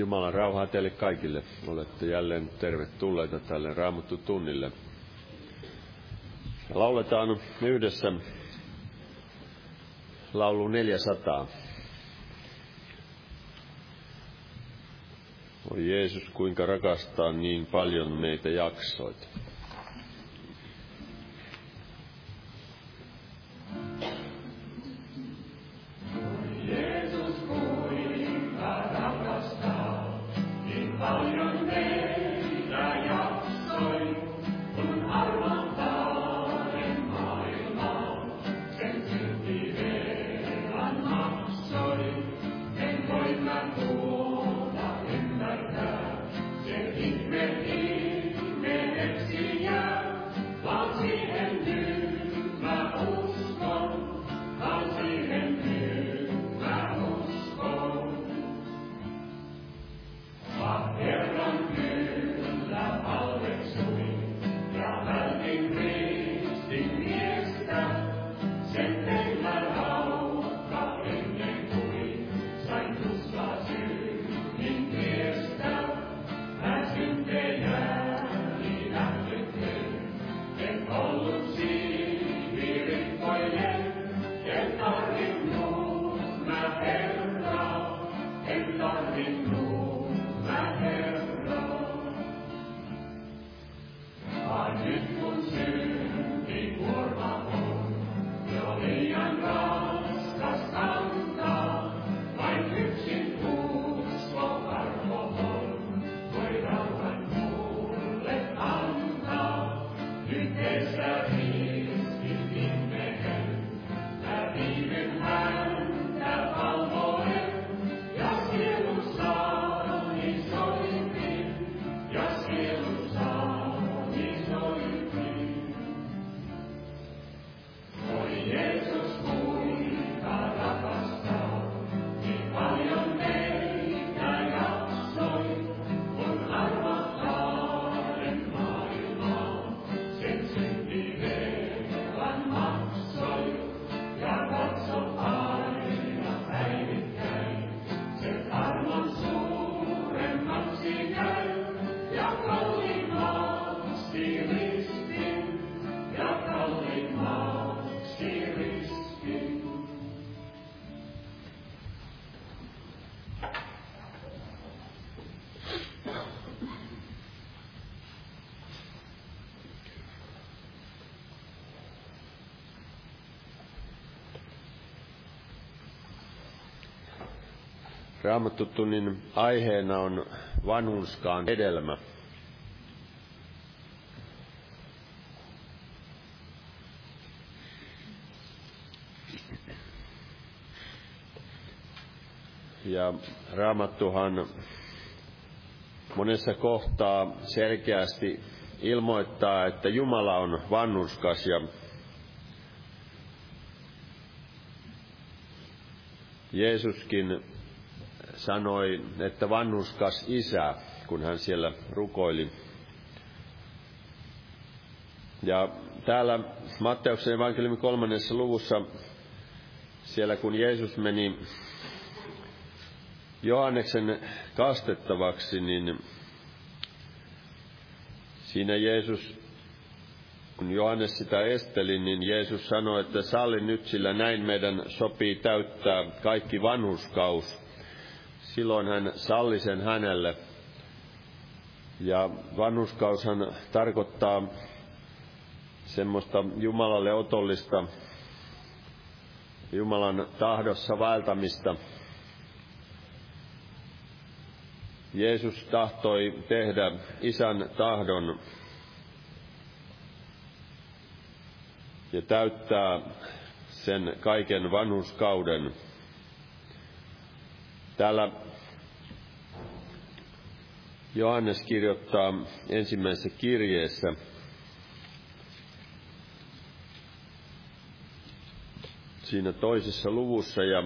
Jumalan rauhaa teille kaikille. Olette jälleen tervetulleita tälle Raamattu tunnille. Lauletaan yhdessä laulu 400. Oi Jeesus, kuinka rakastaa niin paljon meitä jaksoit. Raamattutunnin aiheena on vanhunskaan hedelmä. Ja Raamattuhan monessa kohtaa selkeästi ilmoittaa, että Jumala on vannuskas ja Jeesuskin sanoi, että vannuskas isä, kun hän siellä rukoili. Ja täällä Matteuksen evankeliumin kolmannessa luvussa, siellä kun Jeesus meni Johanneksen kastettavaksi, niin siinä Jeesus, kun Johannes sitä esteli, niin Jeesus sanoi, että salli nyt, sillä näin meidän sopii täyttää kaikki vanhuskaus silloin hän salli sen hänelle. Ja vanhuskaushan tarkoittaa semmoista Jumalalle otollista Jumalan tahdossa vaeltamista. Jeesus tahtoi tehdä isän tahdon ja täyttää sen kaiken vanhuskauden. Täällä Johannes kirjoittaa ensimmäisessä kirjeessä siinä toisessa luvussa ja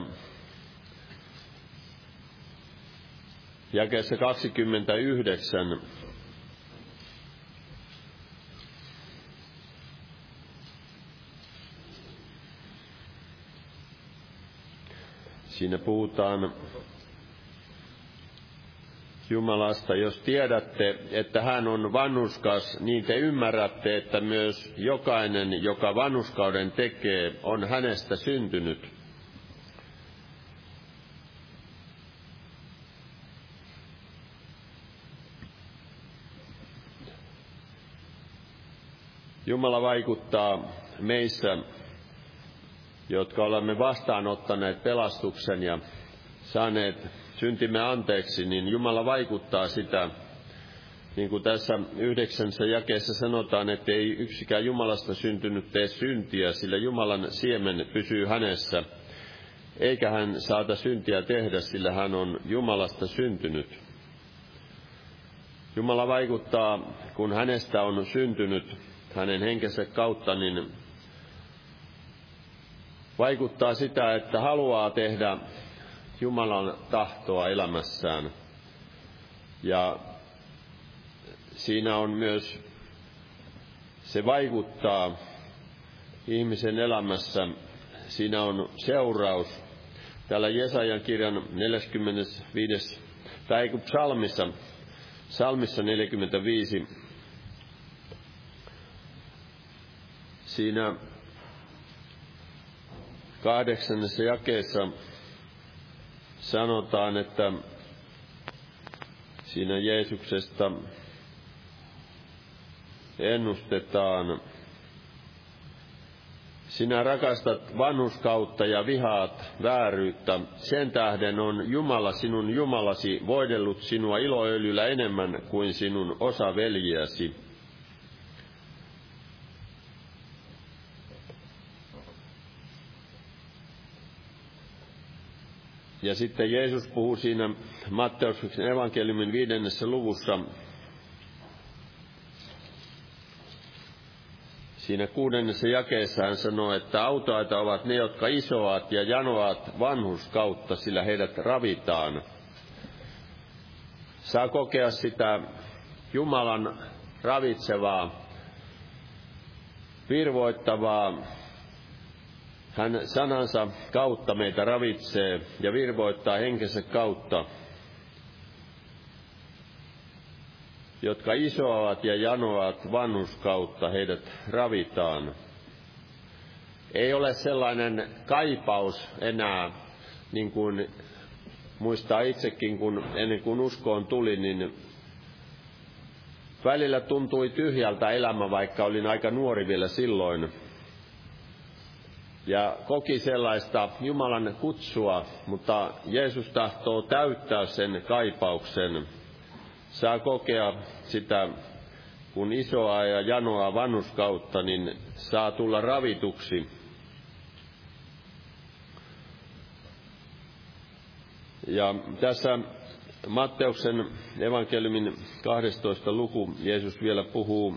jakeessa 29 Siinä puhutaan Jumalasta. Jos tiedätte, että hän on vanhuskas, niin te ymmärrätte, että myös jokainen, joka vanhuskauden tekee, on hänestä syntynyt. Jumala vaikuttaa meissä, jotka olemme vastaanottaneet pelastuksen ja saaneet syntimme anteeksi, niin Jumala vaikuttaa sitä, niin kuin tässä yhdeksänsä jakeessa sanotaan, että ei yksikään Jumalasta syntynyt tee syntiä, sillä Jumalan siemen pysyy hänessä, eikä hän saata syntiä tehdä, sillä hän on Jumalasta syntynyt. Jumala vaikuttaa, kun hänestä on syntynyt hänen henkensä kautta, niin vaikuttaa sitä, että haluaa tehdä Jumalan tahtoa elämässään. Ja siinä on myös, se vaikuttaa ihmisen elämässä, siinä on seuraus. Täällä Jesajan kirjan 45. tai psalmissa, psalmissa 45, siinä kahdeksannessa jakeessa sanotaan, että siinä Jeesuksesta ennustetaan, sinä rakastat vanhuskautta ja vihaat vääryyttä. Sen tähden on Jumala sinun Jumalasi voidellut sinua iloöljyllä enemmän kuin sinun osa veljiäsi. Ja sitten Jeesus puhuu siinä Matteuksen evankeliumin viidennessä luvussa Siinä kuudennessa jakeessa hän sanoo, että autoaita ovat ne, jotka isoat ja janoavat vanhuskautta, sillä heidät ravitaan. Saa kokea sitä Jumalan ravitsevaa, virvoittavaa hän sanansa kautta meitä ravitsee ja virvoittaa henkensä kautta, jotka isoavat ja janoavat vanhuskautta, heidät ravitaan. Ei ole sellainen kaipaus enää, niin kuin muistaa itsekin, kun ennen kuin uskoon tuli, niin välillä tuntui tyhjältä elämä, vaikka olin aika nuori vielä silloin ja koki sellaista Jumalan kutsua, mutta Jeesus tahtoo täyttää sen kaipauksen. Saa kokea sitä, kun isoa ja janoa vanhuskautta, niin saa tulla ravituksi. Ja tässä Matteuksen evankeliumin 12. luku Jeesus vielä puhuu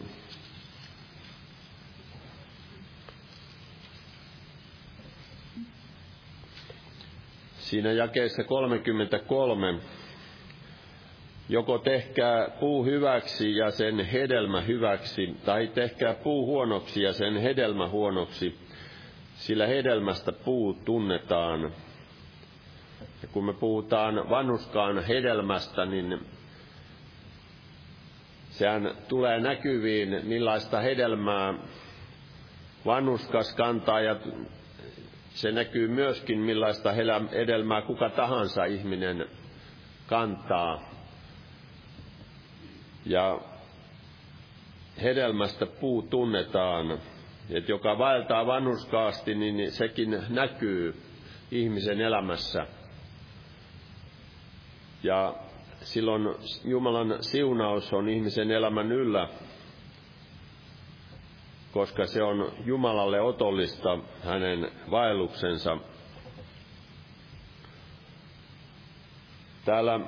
Siinä jakeessa 33, joko tehkää puu hyväksi ja sen hedelmä hyväksi, tai tehkää puu huonoksi ja sen hedelmä huonoksi, sillä hedelmästä puu tunnetaan. Ja kun me puhutaan vanhuskaan hedelmästä, niin sehän tulee näkyviin, millaista hedelmää vanhuskas kantaa ja se näkyy myöskin, millaista hedelmää kuka tahansa ihminen kantaa. Ja hedelmästä puu tunnetaan. Että joka vaeltaa vanhuskaasti, niin sekin näkyy ihmisen elämässä. Ja silloin Jumalan siunaus on ihmisen elämän yllä koska se on Jumalalle otollista hänen vaelluksensa. Täällä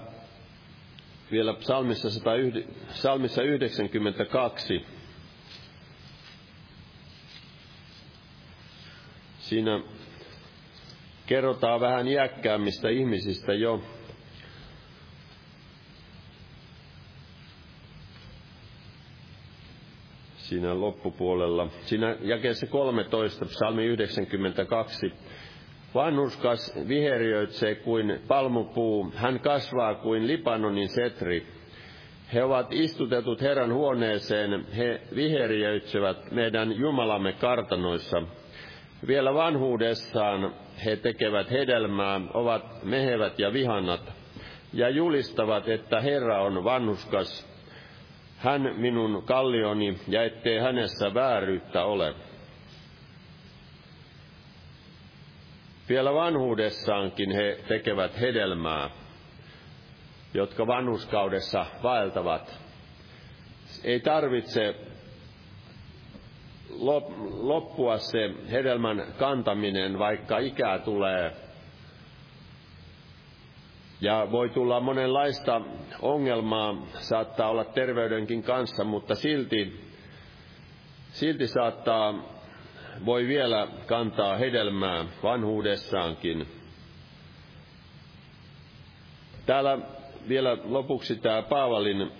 vielä psalmissa, 109, psalmissa 92 siinä kerrotaan vähän iäkkäämmistä ihmisistä jo, siinä loppupuolella. Siinä jakeessa 13, psalmi 92, Vanhuskas viheriöitsee kuin palmupuu, hän kasvaa kuin Libanonin setri. He ovat istutetut Herran huoneeseen, he viheriöitsevät meidän Jumalamme kartanoissa. Vielä vanhuudessaan he tekevät hedelmää, ovat mehevät ja vihanat, ja julistavat, että Herra on vanhuskas, hän minun kallioni, ja ettei hänessä vääryyttä ole. Vielä vanhuudessaankin he tekevät hedelmää, jotka vanhuskaudessa vaeltavat. Ei tarvitse loppua se hedelmän kantaminen, vaikka ikää tulee. Ja voi tulla monenlaista ongelmaa, saattaa olla terveydenkin kanssa, mutta silti, silti saattaa, voi vielä kantaa hedelmää vanhuudessaankin. Täällä vielä lopuksi tämä Paavalin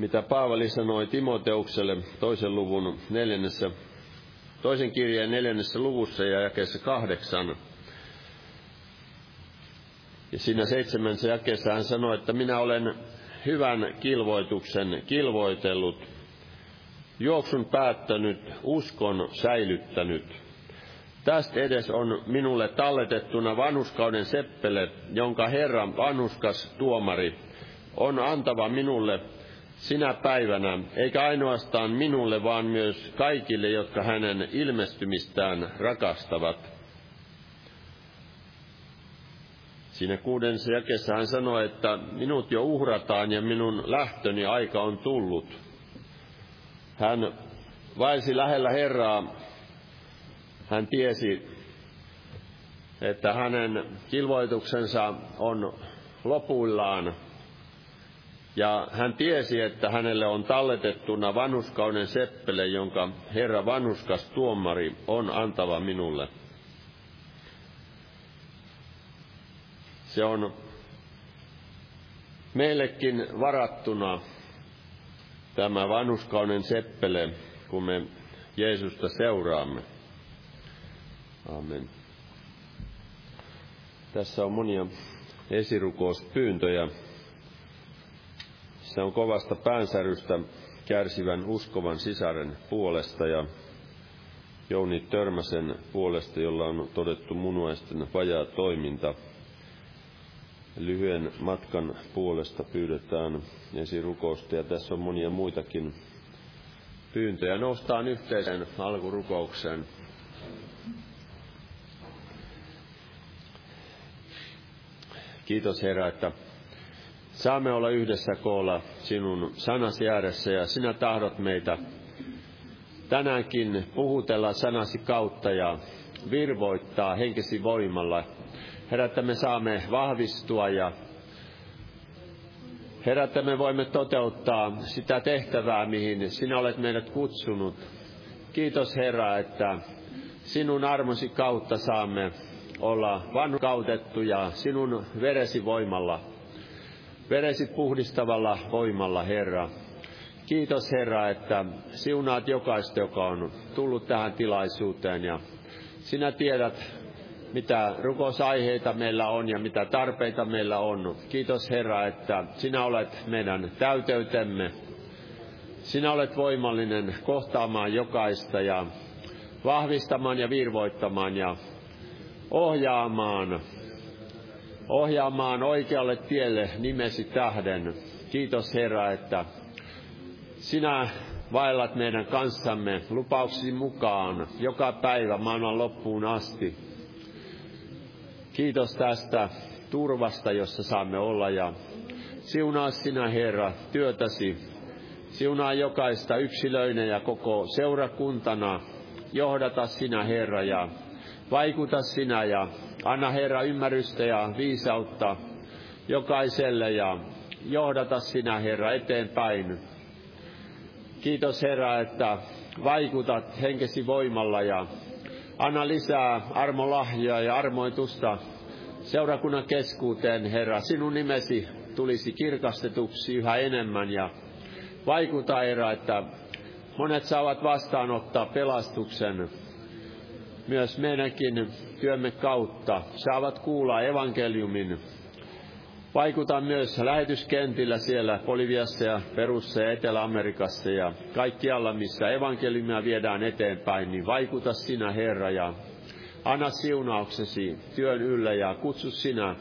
mitä Paavali sanoi Timoteukselle toisen luvun neljännessä, toisen kirjeen neljännessä luvussa ja jakeessa kahdeksan. Ja siinä seitsemänsä jakeessa hän sanoi, että minä olen hyvän kilvoituksen kilvoitellut, juoksun päättänyt, uskon säilyttänyt. Tästä edes on minulle talletettuna vanhuskauden seppele, jonka Herran vanhuskas tuomari on antava minulle sinä päivänä, eikä ainoastaan minulle, vaan myös kaikille, jotka hänen ilmestymistään rakastavat. Siinä kuudennessa jakessa hän sanoi, että minut jo uhrataan ja minun lähtöni aika on tullut. Hän vaisi lähellä Herraa. Hän tiesi, että hänen kilvoituksensa on lopuillaan ja hän tiesi, että hänelle on talletettuna vanhuskauden seppele, jonka Herra vanhuskas tuomari on antava minulle. Se on meillekin varattuna tämä vanhuskauden seppele, kun me Jeesusta seuraamme. Amen. Tässä on monia esirukouspyyntöjä. Se on kovasta päänsärystä kärsivän uskovan sisaren puolesta ja Jouni Törmäsen puolesta, jolla on todettu munuaisten vajaa toiminta. Lyhyen matkan puolesta pyydetään esirukousta ja tässä on monia muitakin pyyntöjä. Noustaan yhteisen alkurukoukseen. Kiitos Herra, että Saamme olla yhdessä koolla sinun sanasi ääressä ja sinä tahdot meitä tänäänkin puhutella sanasi kautta ja virvoittaa henkesi voimalla. Herra, että me saamme vahvistua ja Herra, että me voimme toteuttaa sitä tehtävää, mihin sinä olet meidät kutsunut. Kiitos Herra, että sinun armosi kautta saamme olla vanhukautettuja sinun veresi voimalla veresi puhdistavalla voimalla, Herra. Kiitos, Herra, että siunaat jokaista, joka on tullut tähän tilaisuuteen ja sinä tiedät, mitä rukousaiheita meillä on ja mitä tarpeita meillä on. Kiitos, Herra, että sinä olet meidän täyteytemme. Sinä olet voimallinen kohtaamaan jokaista ja vahvistamaan ja virvoittamaan ja ohjaamaan ohjaamaan oikealle tielle nimesi tähden. Kiitos Herra, että sinä vaellat meidän kanssamme lupauksesi mukaan joka päivä maailman loppuun asti. Kiitos tästä turvasta, jossa saamme olla ja siunaa sinä Herra työtäsi. Siunaa jokaista yksilöinen ja koko seurakuntana. Johdata sinä Herra ja vaikuta sinä ja Anna Herra ymmärrystä ja viisautta jokaiselle ja johdata sinä Herra eteenpäin. Kiitos Herra, että vaikutat henkesi voimalla ja anna lisää armolahjaa ja armoitusta seurakunnan keskuuteen, Herra. Sinun nimesi tulisi kirkastetuksi yhä enemmän ja vaikuta, Herra, että monet saavat vastaanottaa pelastuksen myös meidänkin työmme kautta saavat kuulla evankeliumin. Vaikuta myös lähetyskentillä siellä Boliviassa ja Perussa ja Etelä-Amerikassa ja kaikkialla, missä evankeliumia viedään eteenpäin, niin vaikuta sinä Herra ja anna siunauksesi työn yllä ja kutsu sinä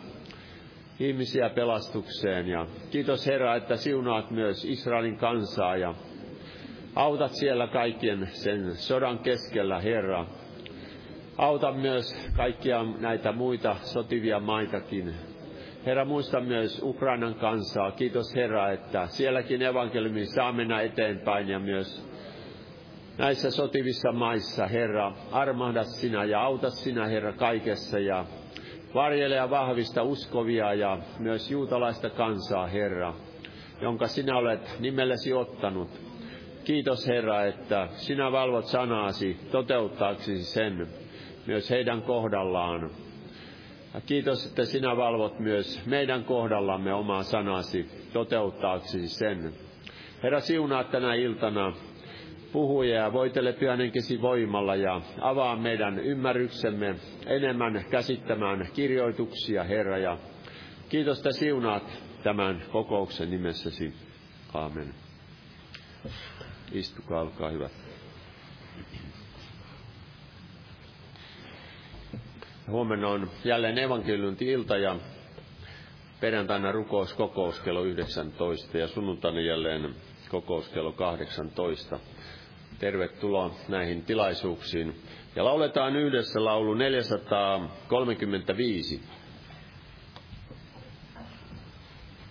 ihmisiä pelastukseen. Ja kiitos Herra, että siunaat myös Israelin kansaa ja autat siellä kaikkien sen sodan keskellä, Herra. Auta myös kaikkia näitä muita sotivia maitakin. Herra, muista myös Ukrainan kansaa. Kiitos Herra, että sielläkin evankeliumi saa mennä eteenpäin ja myös näissä sotivissa maissa, Herra, armahda sinä ja auta sinä, Herra, kaikessa ja varjele ja vahvista uskovia ja myös juutalaista kansaa, Herra, jonka sinä olet nimellesi ottanut. Kiitos, Herra, että sinä valvot sanaasi toteuttaaksesi sen myös heidän kohdallaan. Kiitos, että sinä valvot myös meidän kohdallamme omaa sanasi toteuttaaksesi sen. Herra, siunaa tänä iltana puhuja ja voitele pyhän voimalla ja avaa meidän ymmärryksemme enemmän käsittämään kirjoituksia, Herra. Ja kiitos, että siunaat tämän kokouksen nimessäsi. Aamen. Istukaa, olkaa hyvä. Huomenna on jälleen evankeliunti-ilta ja perjantaina rukouskokous kello 19 ja sunnuntaina jälleen kokous kello 18. Tervetuloa näihin tilaisuuksiin. Ja lauletaan yhdessä laulu 435.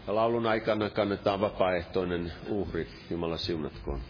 Ja laulun aikana kannetaan vapaaehtoinen uhri. Jumala siunatkoon.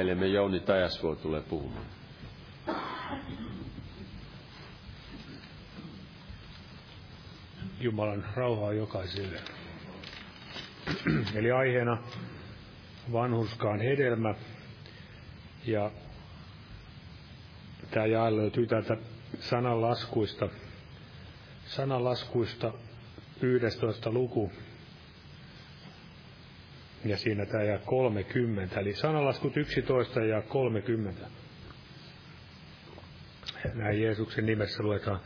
Veljemme Jouni Tajasvuo tulee puhumaan. Jumalan rauhaa jokaiselle. Eli aiheena vanhuskaan hedelmä. Ja tämä jae löytyy täältä sananlaskuista, sananlaskuista 11 luku. Ja siinä tämä ja 30, eli sananlaskut 11 ja 30. Näin Jeesuksen nimessä luetaan.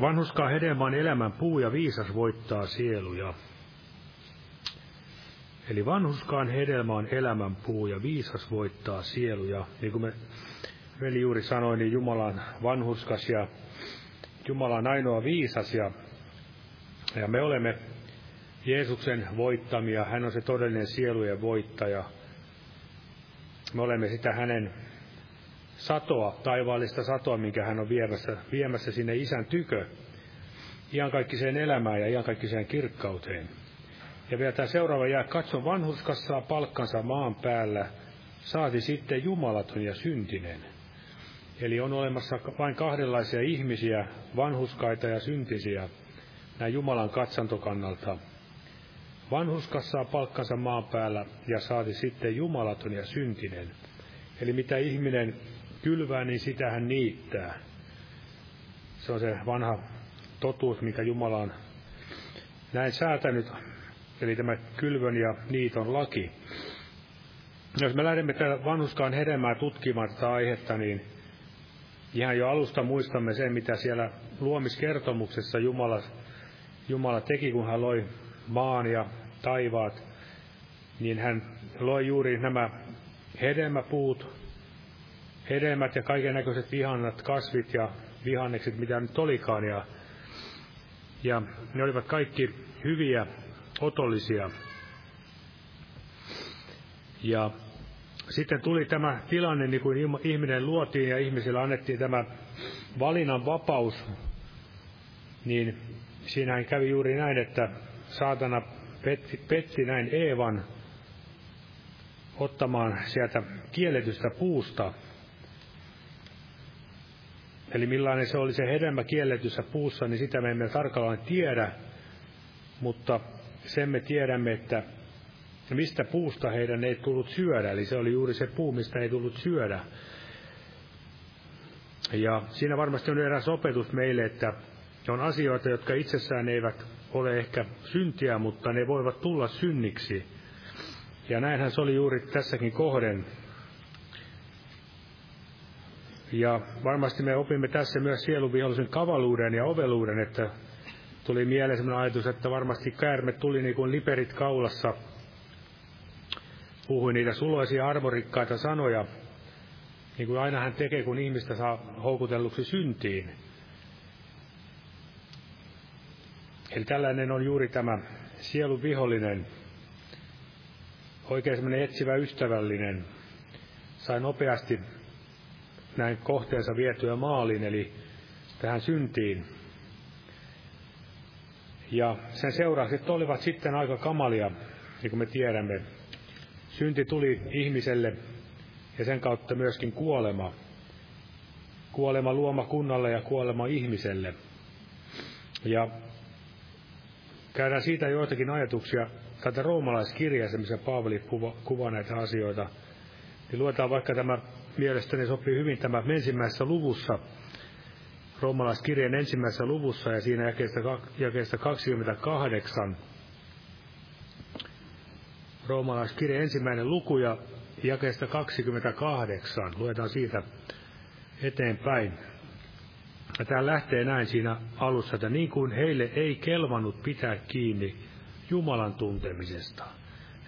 Vanhuskaa hedelmä on elämän puu ja viisas voittaa sieluja. Eli vanhuskaan hedelmä on elämän puu ja viisas voittaa sieluja. Niin kuin me veli juuri sanoi, niin Jumala on vanhuskas ja Jumala on ainoa viisas ja, ja me olemme Jeesuksen voittamia. Hän on se todellinen sielujen voittaja. Me olemme sitä hänen satoa, taivaallista satoa, minkä hän on viemässä, viemässä sinne isän tykö, iankaikkiseen elämään ja iankaikkiseen kirkkauteen. Ja vielä tämä seuraava jää, katso vanhuskassa palkkansa maan päällä, saati sitten jumalaton ja syntinen. Eli on olemassa vain kahdenlaisia ihmisiä, vanhuskaita ja syntisiä, näin Jumalan katsantokannalta. Vanhuskassa palkkansa maan päällä ja saati sitten jumalaton ja syntinen. Eli mitä ihminen kylvää, niin sitä hän niittää. Se on se vanha totuus, mikä Jumala on näin säätänyt, eli tämä kylvön ja niiton laki. Jos me lähdemme tätä vanhuskaan hedelmää tutkimaan tätä aihetta, niin ihan jo alusta muistamme sen, mitä siellä luomiskertomuksessa Jumala, Jumala teki, kun hän loi maan ja taivaat, niin hän loi juuri nämä hedelmäpuut, hedelmät ja kaiken näköiset vihannat, kasvit ja vihannekset, mitä nyt olikaan. Ja, ja ne olivat kaikki hyviä, otollisia. Ja sitten tuli tämä tilanne, niin kuin ihminen luotiin ja ihmisille annettiin tämä valinnan vapaus, niin siinähän kävi juuri näin, että saatana petti, petti näin Eevan ottamaan sieltä kielletystä puusta Eli millainen se oli se hedelmä kielletyssä puussa, niin sitä me emme tarkalleen tiedä, mutta sen me tiedämme, että mistä puusta heidän ei tullut syödä. Eli se oli juuri se puu, mistä ei tullut syödä. Ja siinä varmasti on eräs opetus meille, että on asioita, jotka itsessään eivät ole ehkä syntiä, mutta ne voivat tulla synniksi. Ja näinhän se oli juuri tässäkin kohden. Ja varmasti me opimme tässä myös sieluvihollisen kavaluuden ja oveluuden, että tuli mieleen sellainen ajatus, että varmasti käärme tuli niin kuin liperit kaulassa, puhui niitä suloisia armorikkaita sanoja, niin kuin aina hän tekee, kun ihmistä saa houkutelluksi syntiin. Eli tällainen on juuri tämä sielun vihollinen, oikein semmoinen etsivä ystävällinen, sai nopeasti näin kohteensa vietyä maaliin, eli tähän syntiin. Ja sen seuraukset olivat sitten aika kamalia, niin kuin me tiedämme. Synti tuli ihmiselle ja sen kautta myöskin kuolema. Kuolema luoma kunnalle ja kuolema ihmiselle. Ja käydään siitä joitakin ajatuksia tätä roomalaiskirjassa, missä Paavali kuvaa näitä asioita. Niin luetaan vaikka tämä mielestäni sopii hyvin tämä ensimmäisessä luvussa, roomalaiskirjeen ensimmäisessä luvussa ja siinä jakeesta, jakeesta 28. Roomalaiskirjeen ensimmäinen luku ja jakeesta 28. Luetaan siitä eteenpäin. Ja tämä lähtee näin siinä alussa, että niin kuin heille ei kelvannut pitää kiinni Jumalan tuntemisesta.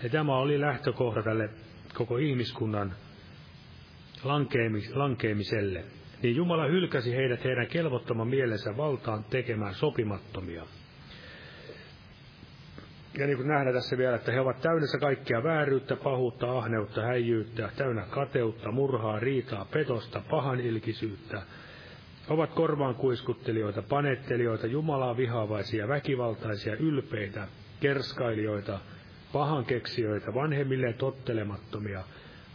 Ja tämä oli lähtökohta tälle koko ihmiskunnan lankeemiselle, niin Jumala hylkäsi heidät heidän kelvottoman mielensä valtaan tekemään sopimattomia. Ja niin kuin nähdään tässä vielä, että he ovat täydessä kaikkia vääryyttä, pahuutta, ahneutta, häijyyttä, täynnä kateutta, murhaa, riitaa, petosta, pahan ilkisyyttä, ovat korvaan kuiskuttelijoita, panettelijoita, Jumalaa vihaavaisia, väkivaltaisia, ylpeitä, kerskailijoita, pahankeksijoita, vanhemmilleen tottelemattomia,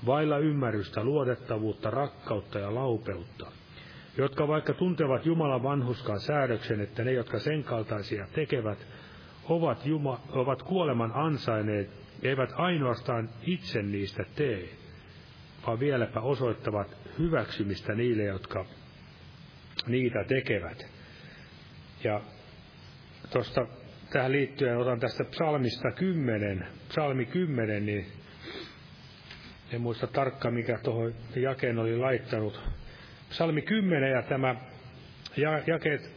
vailla ymmärrystä, luotettavuutta, rakkautta ja laupeutta, jotka vaikka tuntevat Jumalan vanhuskaan säädöksen, että ne, jotka sen kaltaisia tekevät, ovat, Juma, ovat kuoleman ansaineet, eivät ainoastaan itse niistä tee, vaan vieläpä osoittavat hyväksymistä niille, jotka niitä tekevät. Ja tuosta tähän liittyen otan tästä psalmista 10, psalmi 10, niin en muista tarkkaan mikä tuohon jakeen oli laittanut. Psalmi 10 ja tämä ja, jakeet,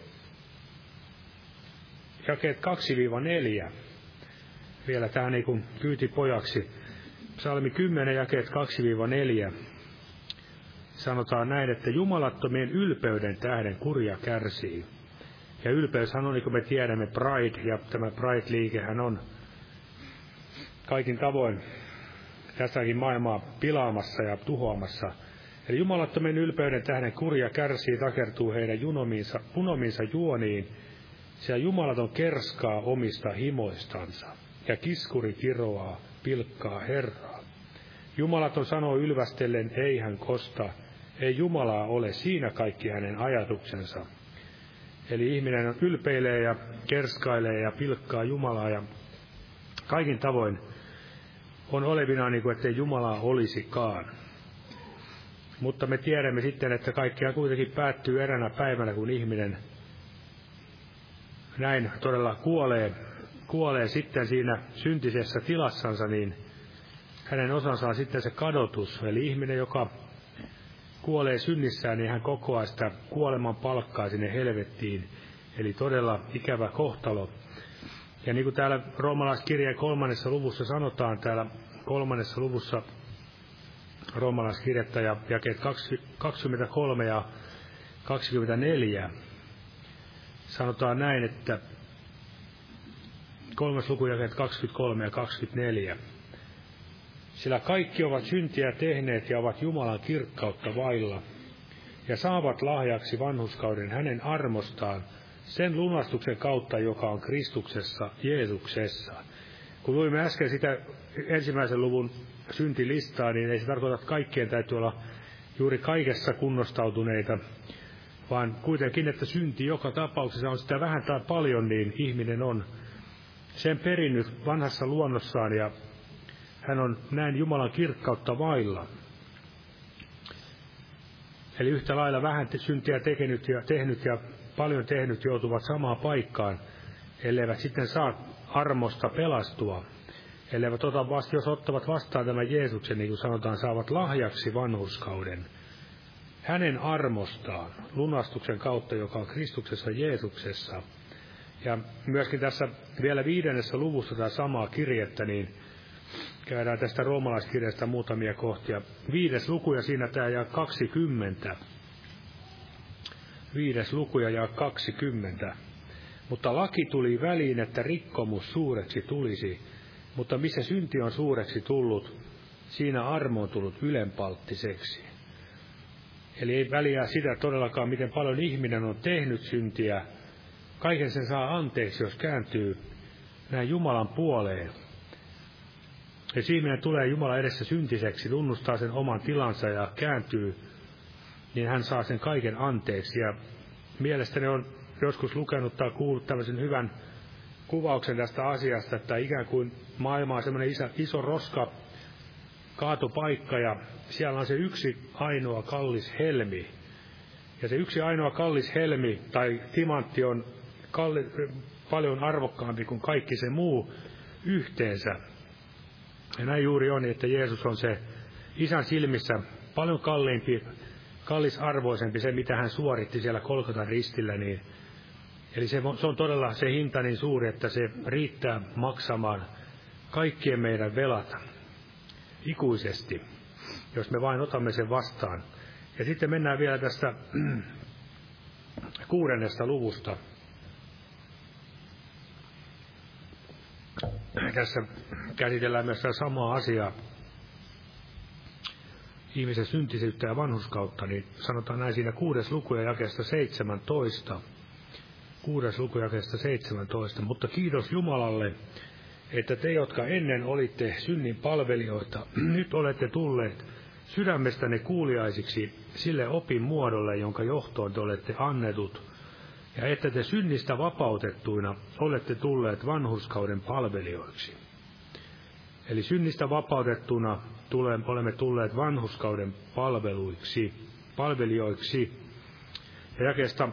jakeet 2-4. Vielä tähän niin kuin pojaksi. Psalmi 10 jakeet 2-4 sanotaan näin, että jumalattomien ylpeyden tähden kurja kärsii. Ja ylpeyshän on, niin kuin me tiedämme, Pride, ja tämä Pride-liikehän on kaikin tavoin tässäkin maailmaa pilaamassa ja tuhoamassa. Eli jumalattomien ylpeyden tähden kurja kärsii, takertuu heidän junomiinsa, punomiinsa juoniin, sillä jumalaton kerskaa omista himoistansa, ja kiskuri kiroaa, pilkkaa Herraa. Jumalaton sanoo ylvästellen, ei hän kosta, ei Jumalaa ole, siinä kaikki hänen ajatuksensa. Eli ihminen ylpeilee ja kerskailee ja pilkkaa Jumalaa ja kaikin tavoin on olevina niin kuin, ettei Jumalaa olisikaan. Mutta me tiedämme sitten, että kaikkea kuitenkin päättyy eränä päivänä, kun ihminen näin todella kuolee, kuolee sitten siinä syntisessä tilassansa, niin hänen osansa on sitten se kadotus. Eli ihminen, joka kuolee synnissään, niin hän kokoaa sitä kuoleman palkkaa sinne helvettiin. Eli todella ikävä kohtalo. Ja niin kuin täällä roomalaiskirjeen kolmannessa luvussa sanotaan, täällä kolmannessa luvussa roomalaiskirjettä ja jakeet 23 ja 24, sanotaan näin, että kolmas luku jakeet 23 ja 24. Sillä kaikki ovat syntiä tehneet ja ovat Jumalan kirkkautta vailla, ja saavat lahjaksi vanhuskauden hänen armostaan, sen lunastuksen kautta, joka on Kristuksessa, Jeesuksessa. Kun luimme äsken sitä ensimmäisen luvun syntilistaa, niin ei se tarkoita, että kaikkien täytyy olla juuri kaikessa kunnostautuneita, vaan kuitenkin, että synti joka tapauksessa on sitä vähän tai paljon, niin ihminen on sen perinnyt vanhassa luonnossaan ja hän on näin Jumalan kirkkautta vailla. Eli yhtä lailla vähän syntiä tekenyt ja tehnyt ja paljon tehnyt joutuvat samaan paikkaan, elleivät sitten saa armosta pelastua. Elleivät ota vasta, jos ottavat vastaan tämän Jeesuksen, niin kuin sanotaan, saavat lahjaksi vanhuskauden. Hänen armostaan, lunastuksen kautta, joka on Kristuksessa Jeesuksessa. Ja myöskin tässä vielä viidennessä luvussa tämä samaa kirjettä, niin käydään tästä roomalaiskirjasta muutamia kohtia. Viides luku ja siinä tämä ja 20. Viides luku ja 20. Mutta laki tuli väliin, että rikkomus suureksi tulisi. Mutta missä synti on suureksi tullut, siinä armo on tullut ylenpalttiseksi. Eli ei väliä sitä todellakaan, miten paljon ihminen on tehnyt syntiä. Kaiken sen saa anteeksi, jos kääntyy näin Jumalan puoleen. Ja ihminen tulee Jumala edessä syntiseksi, tunnustaa sen oman tilansa ja kääntyy, niin hän saa sen kaiken anteeksi. Ja mielestäni on joskus lukenut tai kuullut tämmöisen hyvän kuvauksen tästä asiasta, että ikään kuin maailma on semmoinen iso roska kaatopaikka ja siellä on se yksi ainoa kallis helmi. Ja se yksi ainoa kallis helmi tai timantti on kalli, paljon arvokkaampi kuin kaikki se muu yhteensä. Ja näin juuri on, että Jeesus on se isän silmissä paljon kalliimpi, kallisarvoisempi se, mitä hän suoritti siellä Kolkotan ristillä, niin Eli se, se on todella se hinta niin suuri, että se riittää maksamaan kaikkien meidän velat ikuisesti, jos me vain otamme sen vastaan. Ja sitten mennään vielä tästä kuudennesta luvusta. Tässä käsitellään myös samaa asiaa, ihmisen syntisyyttä ja vanhuskautta, niin sanotaan näin siinä kuudes luku ja jakesta 17 kuudes lukujakesta 17. Mutta kiitos Jumalalle, että te, jotka ennen olitte synnin palvelijoita, nyt olette tulleet sydämestänne kuuliaisiksi sille opin muodolle, jonka johtoon te olette annetut, ja että te synnistä vapautettuina olette tulleet vanhurskauden palvelijoiksi. Eli synnistä vapautettuna tule, olemme tulleet vanhuskauden palveluiksi, palvelijoiksi. Ja jakeesta,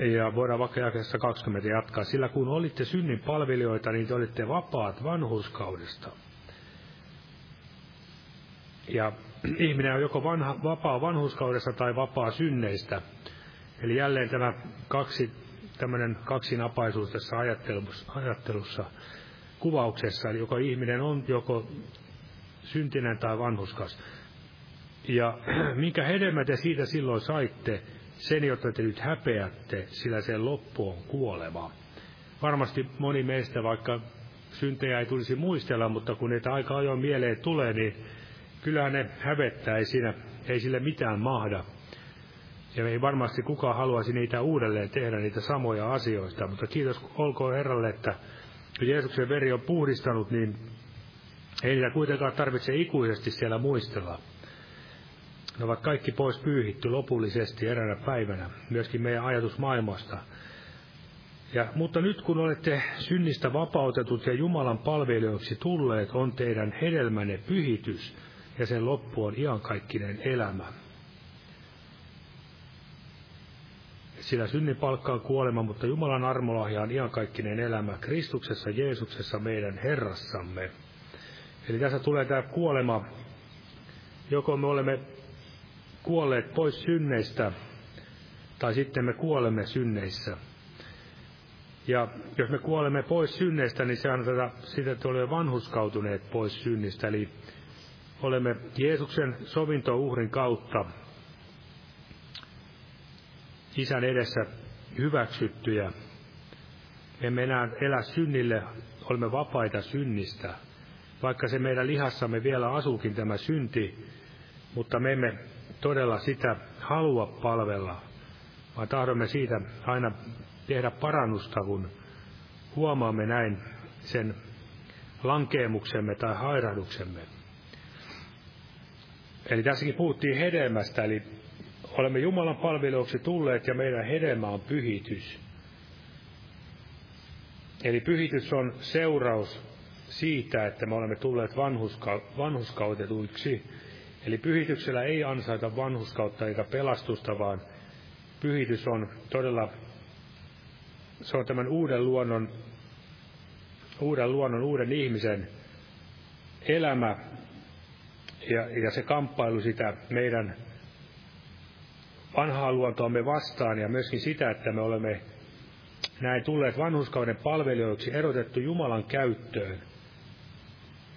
ja voidaan vaikka jakeesta 20 jatkaa, sillä kun olitte synnin palvelijoita, niin te olitte vapaat vanhuskaudesta. Ja ihminen on joko vanha, vapaa vanhuskaudesta tai vapaa synneistä. Eli jälleen tämä kaksi, tämmöinen kaksinapaisuus tässä ajattelussa, ajattelussa kuvauksessa, eli joko ihminen on joko syntinen tai vanhuskas. Ja minkä hedelmä te siitä silloin saitte, sen, jotta te nyt häpeätte, sillä sen loppu on kuolema. Varmasti moni meistä, vaikka syntejä ei tulisi muistella, mutta kun niitä aika ajoin mieleen tulee, niin kyllähän ne hävettää, ei, siinä, ei sille mitään mahda. Ja ei varmasti kukaan haluaisi niitä uudelleen tehdä, niitä samoja asioita, mutta kiitos olkoon Herralle, että kun Jeesuksen veri on puhdistanut, niin ei niitä kuitenkaan tarvitse ikuisesti siellä muistella. Ne ovat kaikki pois pyyhitty lopullisesti eräänä päivänä, myöskin meidän ajatus maailmasta. Ja, mutta nyt kun olette synnistä vapautetut ja Jumalan palvelijoiksi tulleet, on teidän hedelmänne pyhitys, ja sen loppu on iankaikkinen elämä. Sillä synnin palkka on kuolema, mutta Jumalan armolahja on iankaikkinen elämä Kristuksessa Jeesuksessa meidän Herrassamme. Eli tässä tulee tämä kuolema, joko me olemme kuolleet pois synneistä, tai sitten me kuolemme synneissä. Ja jos me kuolemme pois synneistä, niin se on tätä, sitä, että olemme vanhuskautuneet pois synnistä. Eli olemme Jeesuksen sovintouhrin kautta isän edessä hyväksyttyjä. Emme enää elä synnille, olemme vapaita synnistä. Vaikka se meidän lihassamme vielä asuukin tämä synti, mutta me emme todella sitä halua palvella, vaan tahdomme siitä aina tehdä parannusta, kun huomaamme näin sen lankeemuksemme tai hairahduksemme. Eli tässäkin puhuttiin hedelmästä, eli olemme Jumalan palvelijoiksi tulleet ja meidän hedelmä on pyhitys. Eli pyhitys on seuraus siitä, että me olemme tulleet vanhuska, vanhuskautetuiksi. Eli pyhityksellä ei ansaita vanhuskautta eikä pelastusta, vaan pyhitys on todella, se on tämän uuden luonnon, uuden luonnon, uuden ihmisen elämä ja, ja se kamppailu sitä meidän vanhaa luontoamme vastaan ja myöskin sitä, että me olemme näin tulleet vanhuskauden palvelijoiksi erotettu Jumalan käyttöön,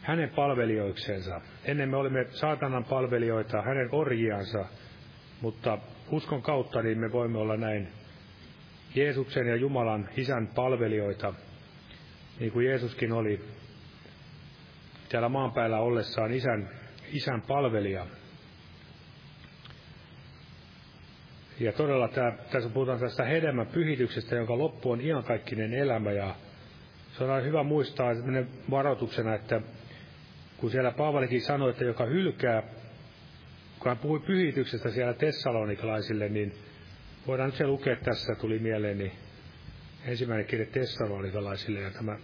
hänen palvelijoiksensa. Ennen me olimme saatanan palvelijoita, hänen orjiansa, mutta uskon kautta niin me voimme olla näin Jeesuksen ja Jumalan isän palvelijoita, niin kuin Jeesuskin oli täällä maan päällä ollessaan isän, isän palvelija. Ja todella tämä, tässä puhutaan tästä hedelmän pyhityksestä, jonka loppu on iankaikkinen elämä. Ja se on hyvä muistaa varoituksena, että kun siellä Paavalikin sanoi, että joka hylkää, kun hän puhui pyhityksestä siellä tessalonikalaisille, niin voidaan nyt se lukea tässä, tuli mieleen, niin ensimmäinen kirja tessalonikalaisille ja tämä,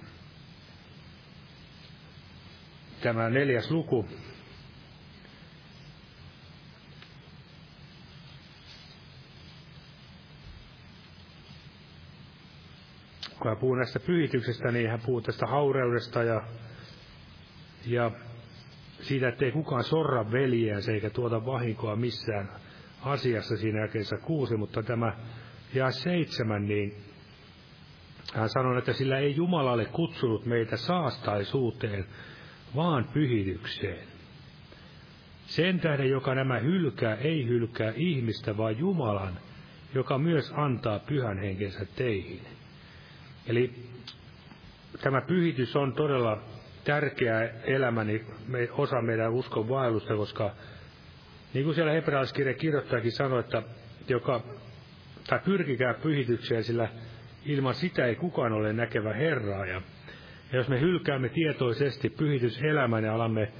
tämä neljäs luku, kun hän puhuu näistä pyhityksestä, niin hän puhuu tästä haureudesta ja, ja siitä, ettei kukaan sorra veljeänsä eikä tuota vahinkoa missään asiassa siinä jälkeensä kuusi, mutta tämä ja seitsemän, niin hän sanoi, että sillä ei Jumalalle kutsunut meitä saastaisuuteen, vaan pyhitykseen. Sen tähden, joka nämä hylkää, ei hylkää ihmistä, vaan Jumalan, joka myös antaa pyhän henkensä teihin. Eli tämä pyhitys on todella tärkeä elämäni, osa meidän uskon vaellusta, koska niin kuin siellä hebrealaiskirja kirjoittajakin sanoi, että joka, tai pyrkikää pyhitykseen, sillä ilman sitä ei kukaan ole näkevä Herraa. Ja Ja jos me hylkäämme tietoisesti pyhityselämän ja alamme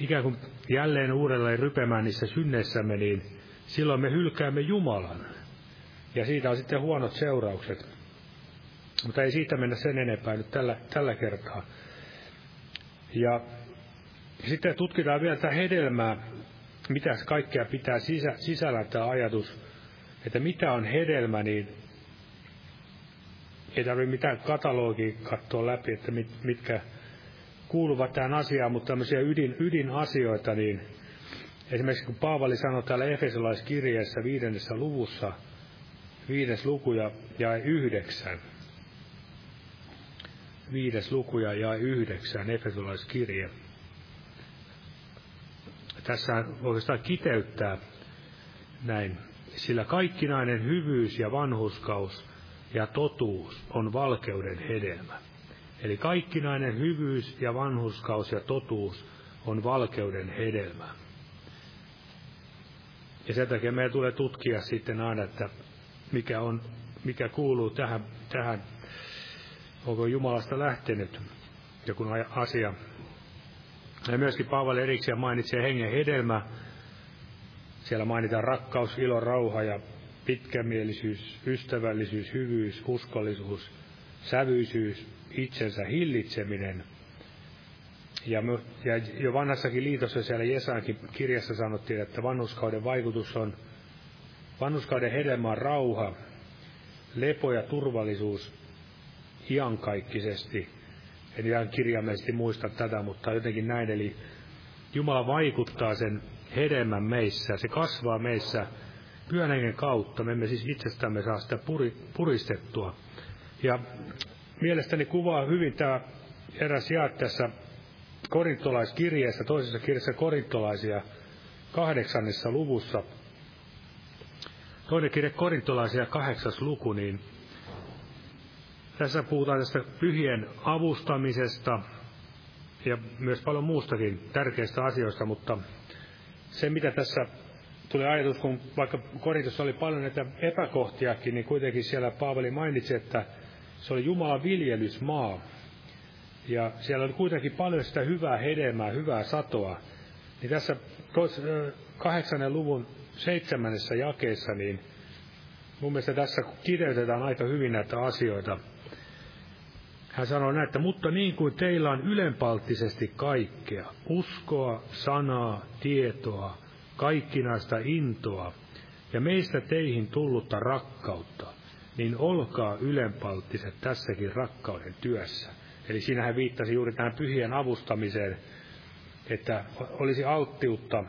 ikään kuin jälleen uudelleen rypemään niissä synneissämme, niin silloin me hylkäämme Jumalan. Ja siitä on sitten huonot seuraukset. Mutta ei siitä mennä sen enempää nyt tällä, tällä kertaa. Ja sitten tutkitaan vielä tätä hedelmää, mitä kaikkea pitää sisä, sisällä tämä ajatus, että mitä on hedelmä, niin ei tarvitse mitään katalogia katsoa läpi, että mit, mitkä kuuluvat tähän asiaan, mutta tämmöisiä ydin, ydinasioita, niin esimerkiksi kun Paavali sanoi täällä Efesolaiskirjeessä viidennessä luvussa, viides luku ja jäi yhdeksän, viides luku ja yhdeksän, Efesolaiskirje. Tässä oikeastaan kiteyttää näin, sillä kaikkinainen hyvyys ja vanhuskaus ja totuus on valkeuden hedelmä. Eli kaikkinainen hyvyys ja vanhuskaus ja totuus on valkeuden hedelmä. Ja sen takia meidän tulee tutkia sitten aina, että mikä, on, mikä kuuluu tähän, tähän, onko Jumalasta lähtenyt joku asia. Ja myöskin Paavali erikseen mainitsee hengen hedelmä. Siellä mainitaan rakkaus, ilo, rauha ja pitkämielisyys, ystävällisyys, hyvyys, uskollisuus, sävyisyys, itsensä hillitseminen. Ja, me, ja jo vanhassakin liitossa siellä Jesaankin kirjassa sanottiin, että vanhuskauden vaikutus on, vanhuskauden hedelmä on rauha, lepo ja turvallisuus iankaikkisesti. En ihan kirjaimellisesti muista tätä, mutta jotenkin näin. Eli Jumala vaikuttaa sen hedelmän meissä, se kasvaa meissä pyhän hengen kautta. Me emme siis itsestämme saa sitä puri, puristettua. Ja mielestäni kuvaa hyvin tämä eräs jae tässä korintolaiskirjeessä, toisessa kirjassa korintolaisia kahdeksannessa luvussa. Toinen kirja korintolaisia kahdeksas luku, niin tässä puhutaan tästä pyhien avustamisesta ja myös paljon muustakin tärkeistä asioista, mutta se mitä tässä tulee ajatus, kun vaikka Korintossa oli paljon näitä epäkohtiakin, niin kuitenkin siellä Paavali mainitsi, että se oli Jumalan viljelysmaa. Ja siellä oli kuitenkin paljon sitä hyvää hedelmää, hyvää satoa. Niin tässä kahdeksannen luvun seitsemännessä jakeessa, niin mun mielestä tässä kirjoitetaan aika hyvin näitä asioita. Hän sanoo näin, että mutta niin kuin teillä on ylenpalttisesti kaikkea, uskoa, sanaa, tietoa, kaikkinaista intoa ja meistä teihin tullutta rakkautta, niin olkaa ylenpalttiset tässäkin rakkauden työssä. Eli siinä hän viittasi juuri tähän pyhien avustamiseen, että olisi alttiutta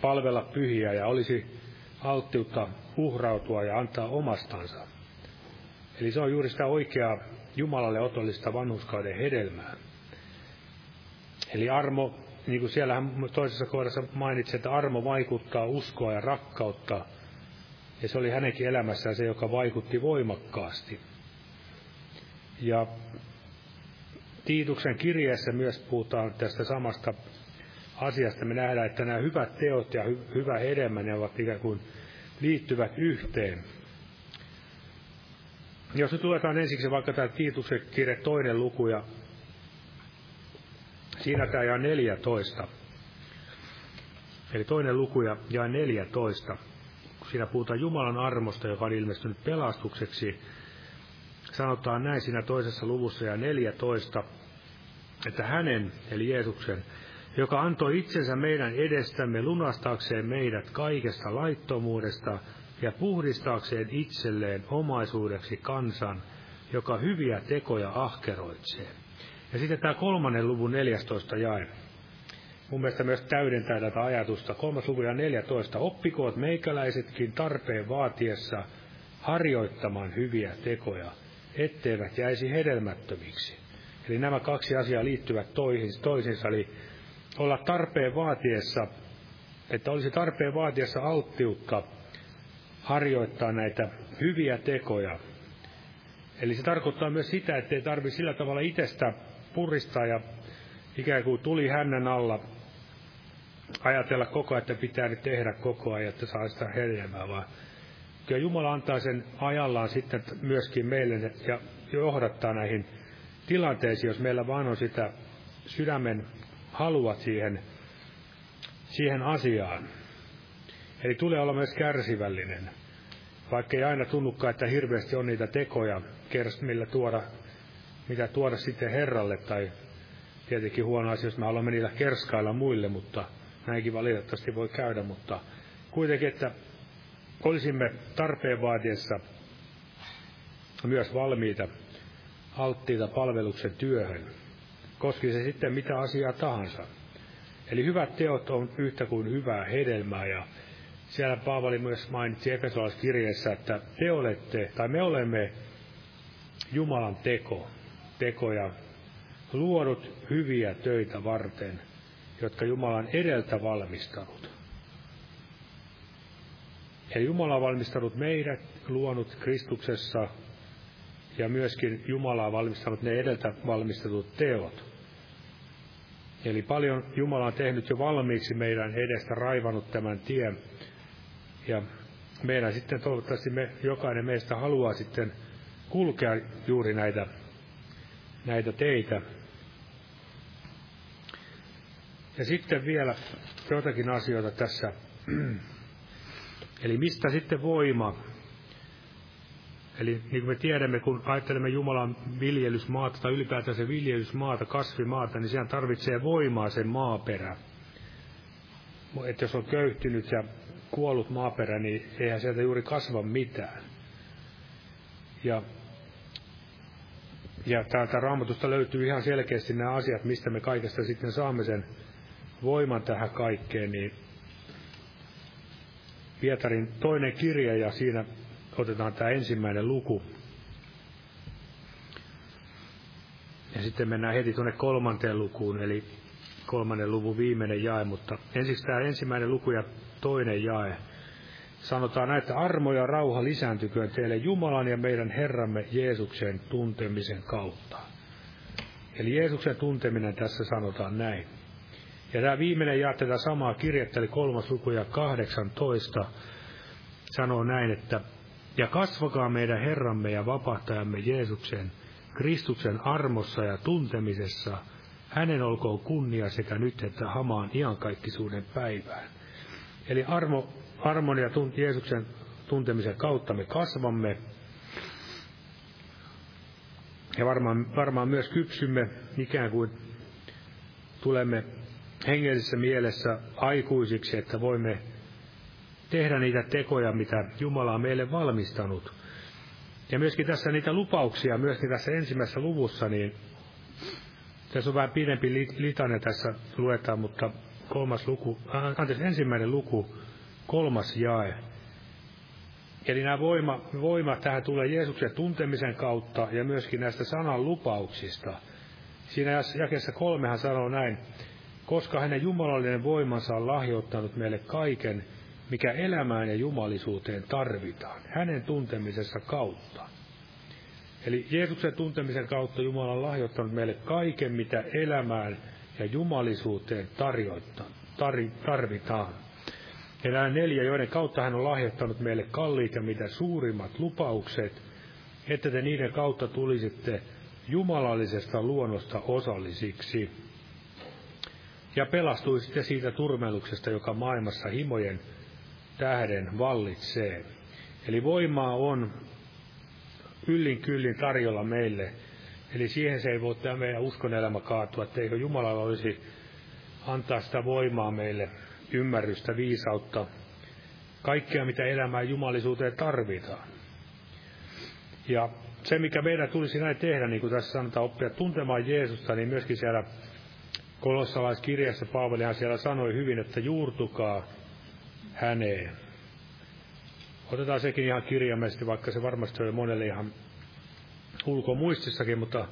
palvella pyhiä ja olisi alttiutta uhrautua ja antaa omastansa. Eli se on juuri sitä oikeaa Jumalalle otollista vanhuskauden hedelmää. Eli armo niin kuin siellä toisessa kohdassa mainitsi, että armo vaikuttaa uskoa ja rakkautta, ja se oli hänenkin elämässään se, joka vaikutti voimakkaasti. Ja Tiituksen kirjeessä myös puhutaan tästä samasta asiasta. Me nähdään, että nämä hyvät teot ja hy- hyvä hedelmä, ne ovat ikään kuin liittyvät yhteen. Jos nyt luetaan ensiksi vaikka tämä Tiituksen kirje toinen luku ja Siinä tämä jää 14. Eli toinen luku ja jää 14. Siinä puhutaan Jumalan armosta, joka on ilmestynyt pelastukseksi. Sanotaan näin siinä toisessa luvussa ja 14, että hänen, eli Jeesuksen, joka antoi itsensä meidän edestämme lunastaakseen meidät kaikesta laittomuudesta ja puhdistaakseen itselleen omaisuudeksi kansan, joka hyviä tekoja ahkeroitsee. Ja sitten tämä kolmannen luvun 14 jae. Mun mielestä myös täydentää tätä ajatusta. Kolmas luvu ja 14. Oppikoot meikäläisetkin tarpeen vaatiessa harjoittamaan hyviä tekoja, etteivät jäisi hedelmättömiksi. Eli nämä kaksi asiaa liittyvät toisiinsa, eli olla tarpeen vaatiessa, että olisi tarpeen vaatiessa alttiutta harjoittaa näitä hyviä tekoja. Eli se tarkoittaa myös sitä, että ei tarvitse sillä tavalla itsestä puristaa ja ikään kuin tuli hänen alla ajatella koko ajan, että pitää nyt tehdä koko ajan, että saa sitä hedelmää, vaan kyllä Jumala antaa sen ajallaan sitten myöskin meille ja johdattaa näihin tilanteisiin, jos meillä vaan on sitä sydämen halua siihen, siihen asiaan. Eli tulee olla myös kärsivällinen. Vaikka ei aina tunnukaan, että hirveästi on niitä tekoja, millä tuoda, mitä tuoda sitten Herralle, tai tietenkin huono asia, jos me haluamme niillä kerskailla muille, mutta näinkin valitettavasti voi käydä, mutta kuitenkin, että olisimme tarpeen vaatiessa myös valmiita, alttiita palveluksen työhön, koski se sitten mitä asiaa tahansa. Eli hyvät teot on yhtä kuin hyvää hedelmää, ja siellä Paavali myös mainitsi Efesolaiskirjeessä, että te olette, tai me olemme Jumalan teko, tekoja, luodut hyviä töitä varten, jotka Jumala on edeltä valmistanut. Eli Jumala on valmistanut meidät, luonut Kristuksessa, ja myöskin Jumala on valmistanut ne edeltä valmistetut teot. Eli paljon Jumala on tehnyt jo valmiiksi meidän edestä raivannut tämän tien. Ja meidän sitten toivottavasti me, jokainen meistä haluaa sitten kulkea juuri näitä, näitä teitä. Ja sitten vielä jotakin asioita tässä. Eli mistä sitten voima? Eli niin kuin me tiedämme, kun ajattelemme Jumalan viljelysmaata tai ylipäätään se viljelysmaata, kasvimaata, niin sehän tarvitsee voimaa sen maaperä. Että jos on köyhtynyt ja kuollut maaperä, niin eihän sieltä juuri kasva mitään. Ja, ja täältä raamatusta löytyy ihan selkeästi nämä asiat, mistä me kaikesta sitten saamme sen voiman tähän kaikkeen, niin Pietarin toinen kirja ja siinä otetaan tämä ensimmäinen luku. Ja sitten mennään heti tuonne kolmanteen lukuun, eli kolmannen luvun viimeinen jae, mutta ensiksi tämä ensimmäinen luku ja toinen jae. Sanotaan näin, että armo ja rauha lisääntyköön teille Jumalan ja meidän Herramme Jeesuksen tuntemisen kautta. Eli Jeesuksen tunteminen tässä sanotaan näin. Ja tämä viimeinen jae tätä samaa kirjettä, eli kolmas luku ja 18, sanoo näin, että ja kasvakaa meidän Herramme ja vapahtajamme Jeesuksen, Kristuksen armossa ja tuntemisessa, hänen olkoon kunnia sekä nyt että hamaan iankaikkisuuden päivään. Eli armo, armon ja tunt, Jeesuksen tuntemisen kautta me kasvamme, ja varmaan, varmaan myös kypsymme ikään kuin tulemme hengellisessä mielessä aikuisiksi, että voimme tehdä niitä tekoja, mitä Jumala on meille valmistanut. Ja myöskin tässä niitä lupauksia, myöskin tässä ensimmäisessä luvussa, niin tässä on vähän pidempi litane tässä luetaan, mutta kolmas luku, anteeksi, ensimmäinen luku, kolmas jae. Eli nämä voima, voima tähän tulee Jeesuksen tuntemisen kautta ja myöskin näistä sanan lupauksista. Siinä jakessa kolmehan sanoo näin, koska hänen jumalallinen voimansa on lahjoittanut meille kaiken, mikä elämään ja jumalisuuteen tarvitaan, hänen tuntemisessa kautta. Eli Jeesuksen tuntemisen kautta Jumala on lahjoittanut meille kaiken, mitä elämään ja jumalisuuteen tarvitaan. Ja nämä neljä, joiden kautta hän on lahjoittanut meille kalliit ja mitä suurimmat lupaukset, että te niiden kautta tulisitte jumalallisesta luonnosta osallisiksi. Ja pelastuisitte siitä turmeluksesta, joka maailmassa himojen tähden vallitsee. Eli voimaa on yllin kyllin tarjolla meille. Eli siihen se ei voi tämä meidän uskon elämä kaatua, etteikö Jumalalla olisi antaa sitä voimaa meille, ymmärrystä, viisautta, kaikkea mitä elämään jumalisuuteen tarvitaan. Ja se, mikä meidän tulisi näin tehdä, niin kuin tässä sanotaan, oppia tuntemaan Jeesusta, niin myöskin siellä kolossalaiskirjassa Paavalihan siellä sanoi hyvin, että juurtukaa häneen. Otetaan sekin ihan kirjaimellisesti, vaikka se varmasti oli monelle ihan ulkomuistissakin, mutta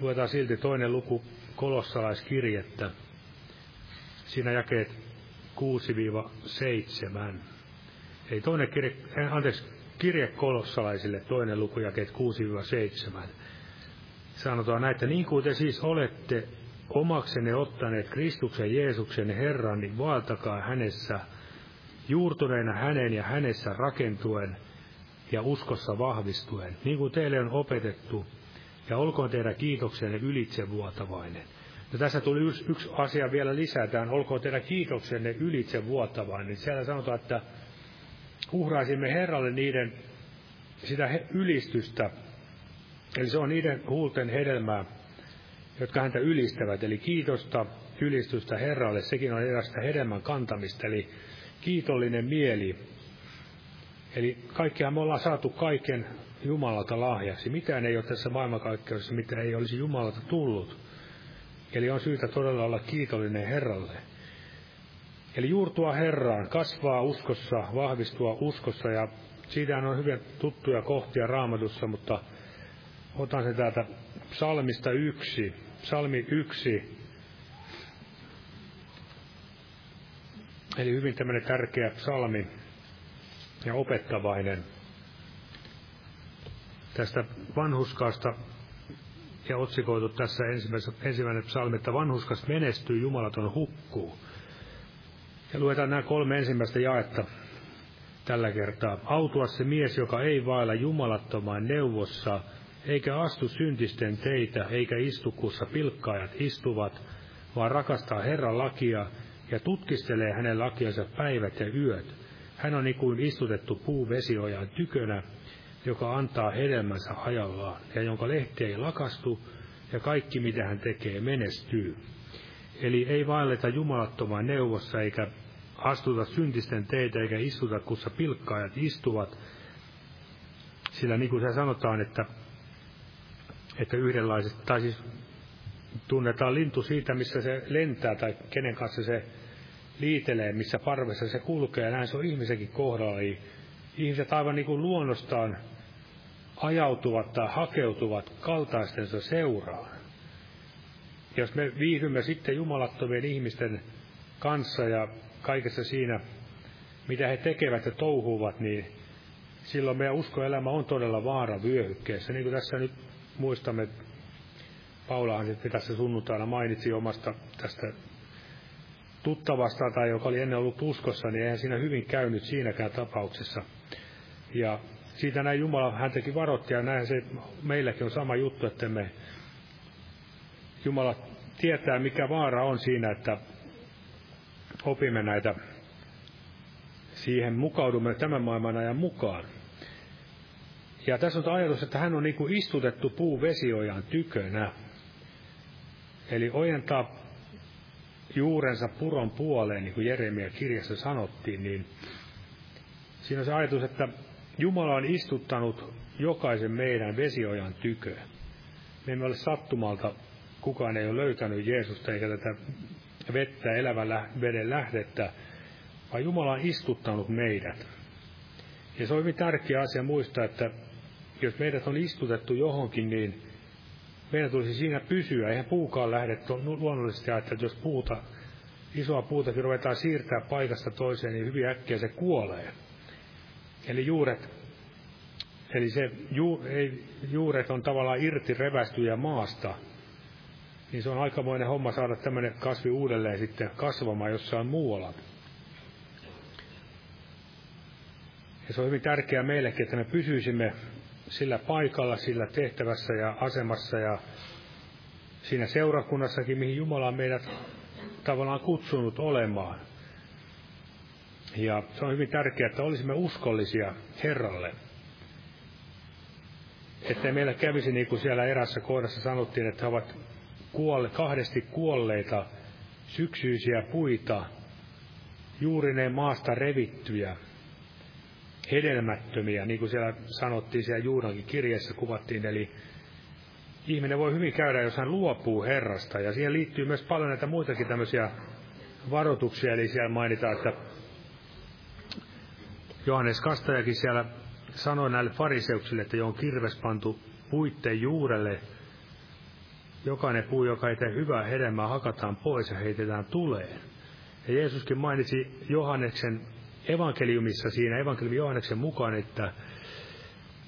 luetaan silti toinen luku kolossalaiskirjettä. Siinä jakeet 6-7. Eli toinen kirje, eh, anteeksi, kirje kolossalaisille, toinen luku jakeet 6-7. Sanotaan näin, että niin kuin te siis olette omaksenne ottaneet Kristuksen Jeesuksen Herran, niin vaeltakaa hänessä – juurtuneena hänen ja hänessä rakentuen ja uskossa vahvistuen, niin kuin teille on opetettu, ja olkoon teidän kiitoksenne ylitsevuotavainen. No tässä tuli yksi, yksi asia vielä lisää tähän, olkoon teidän kiitoksenne ylitsevuotavainen. Siellä sanotaan, että uhraisimme Herralle niiden sitä ylistystä, eli se on niiden huulten hedelmää, jotka häntä ylistävät, eli kiitosta, ylistystä Herralle, sekin on erästä hedelmän kantamista, eli kiitollinen mieli. Eli kaikkihan me ollaan saatu kaiken Jumalalta lahjaksi. Mitään ei ole tässä maailmankaikkeudessa, mitä ei olisi Jumalalta tullut. Eli on syytä todella olla kiitollinen Herralle. Eli juurtua Herraan, kasvaa uskossa, vahvistua uskossa ja siitä on hyvin tuttuja kohtia raamatussa, mutta otan se täältä psalmista yksi. Psalmi yksi. Eli hyvin tämmöinen tärkeä psalmi ja opettavainen. Tästä vanhuskaasta ja otsikoitu tässä ensimmäinen psalmi, että vanhuskas menestyy, jumalaton hukkuu. Ja luetaan nämä kolme ensimmäistä jaetta tällä kertaa. Autua se mies, joka ei vailla jumalattomaan neuvossa, eikä astu syntisten teitä, eikä istu, kussa pilkkaajat istuvat, vaan rakastaa Herran lakia ja tutkistelee hänen lakiansa päivät ja yöt. Hän on niin kuin istutettu puu vesiojan tykönä, joka antaa hedelmänsä ajallaan, ja jonka lehti ei lakastu, ja kaikki mitä hän tekee menestyy. Eli ei vaelleta jumalattomaan neuvossa, eikä astuta syntisten teitä, eikä istuta, kussa pilkkaajat istuvat. Sillä niin kuin se sanotaan, että, että yhdenlaiset, tai siis tunnetaan lintu siitä, missä se lentää, tai kenen kanssa se liitelee, missä parvessa se kulkee, ja näin se on ihmisenkin kohdalla. Eli ihmiset aivan niin kuin luonnostaan ajautuvat tai hakeutuvat kaltaistensa seuraan. Jos me viihdymme sitten jumalattomien ihmisten kanssa ja kaikessa siinä, mitä he tekevät ja touhuvat, niin silloin meidän uskoelämä on todella vaara vyöhykkeessä. Niin kuin tässä nyt muistamme, Paulahan sitten tässä sunnuntaina mainitsi omasta tästä tuttavasta tai joka oli ennen ollut uskossa, niin eihän siinä hyvin käynyt siinäkään tapauksessa. Ja siitä näin Jumala häntäkin varoitti ja näin se meilläkin on sama juttu, että me Jumala tietää mikä vaara on siinä, että opimme näitä, siihen mukaudumme tämän maailman ajan mukaan. Ja tässä on ajatus, että hän on niin kuin istutettu puu vesiojan tykönä. Eli ojentaa juurensa puron puoleen, niin kuin Jeremia kirjassa sanottiin, niin siinä on se ajatus, että Jumala on istuttanut jokaisen meidän vesiojan tykö. Me emme ole sattumalta, kukaan ei ole löytänyt Jeesusta eikä tätä vettä, elävän veden lähdettä, vaan Jumala on istuttanut meidät. Ja se on hyvin tärkeä asia muistaa, että jos meidät on istutettu johonkin, niin meidän tulisi siinä pysyä. Eihän puukaan lähde luonnollisesti että jos puuta, isoa puutakin ruvetaan siirtää paikasta toiseen, niin hyvin äkkiä se kuolee. Eli juuret, eli se ju, ei, juuret on tavallaan irti revästyjä maasta, niin se on aikamoinen homma saada tämmöinen kasvi uudelleen sitten kasvamaan jossain muualla. Ja se on hyvin tärkeää meillekin, että me pysyisimme sillä paikalla, sillä tehtävässä ja asemassa ja siinä seurakunnassakin, mihin Jumala on meidät tavallaan kutsunut olemaan. Ja se on hyvin tärkeää, että olisimme uskollisia Herralle. Ettei meillä kävisi niin kuin siellä erässä kohdassa sanottiin, että he ovat kuolle, kahdesti kuolleita syksyisiä puita, juurineen maasta revittyjä, hedelmättömiä, niin kuin siellä sanottiin siellä Juudankin kirjeessä kuvattiin, eli ihminen voi hyvin käydä, jos hän luopuu Herrasta, ja siihen liittyy myös paljon näitä muitakin tämmöisiä varoituksia, eli siellä mainitaan, että Johannes Kastajakin siellä sanoi näille fariseuksille, että jo on kirves pantu puitteen juurelle, jokainen puu, joka ei tee hyvää hedelmää, hakataan pois ja heitetään tuleen. Ja Jeesuskin mainitsi Johanneksen evankeliumissa siinä, evankeliumi Johanneksen mukaan, että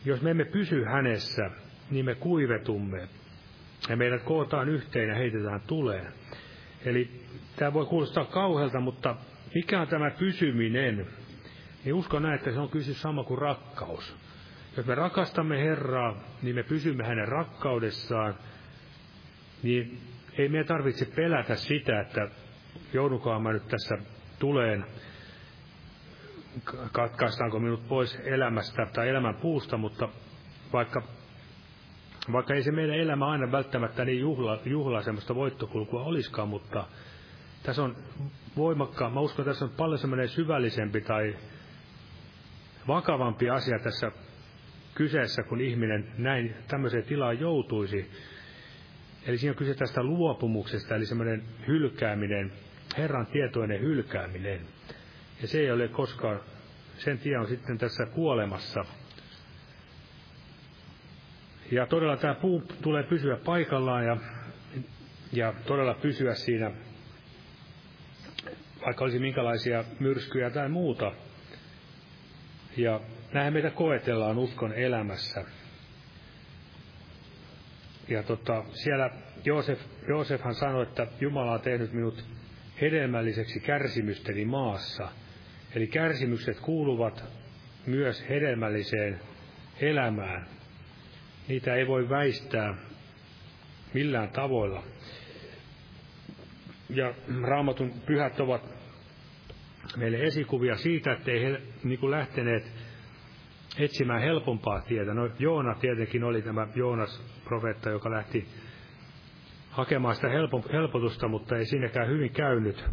jos me emme pysy hänessä, niin me kuivetumme. Ja meidät kootaan yhteen ja heitetään tuleen. Eli tämä voi kuulostaa kauhealta, mutta mikä on tämä pysyminen? Niin uskon näin, että se on kysy sama kuin rakkaus. Jos me rakastamme Herraa, niin me pysymme hänen rakkaudessaan, niin ei meidän tarvitse pelätä sitä, että joudunkohan mä nyt tässä tuleen, katkaistaanko minut pois elämästä tai elämän puusta, mutta vaikka, vaikka ei se meidän elämä aina välttämättä niin juhla, juhla semmoista voittokulkua olisikaan, mutta tässä on voimakkaan, mä uskon, että tässä on paljon semmoinen syvällisempi tai vakavampi asia tässä kyseessä, kun ihminen näin tämmöiseen tilaan joutuisi. Eli siinä on kyse tästä luopumuksesta, eli semmoinen hylkääminen, Herran tietoinen hylkääminen. Ja se ei ole koskaan, sen tie on sitten tässä kuolemassa. Ja todella tämä puu tulee pysyä paikallaan ja, ja todella pysyä siinä, vaikka olisi minkälaisia myrskyjä tai muuta. Ja näin meitä koetellaan uskon elämässä. Ja tota, siellä Joosef, Joosefhan sanoi, että Jumala on tehnyt minut hedelmälliseksi kärsimysteni maassa. Eli kärsimykset kuuluvat myös hedelmälliseen elämään. Niitä ei voi väistää millään tavoilla. Ja raamatun pyhät ovat meille esikuvia siitä, että he niin kuin lähteneet etsimään helpompaa tietä. No Joona tietenkin oli tämä Joonas profeetta, joka lähti hakemaan sitä helpotusta, mutta ei siinäkään hyvin käynyt.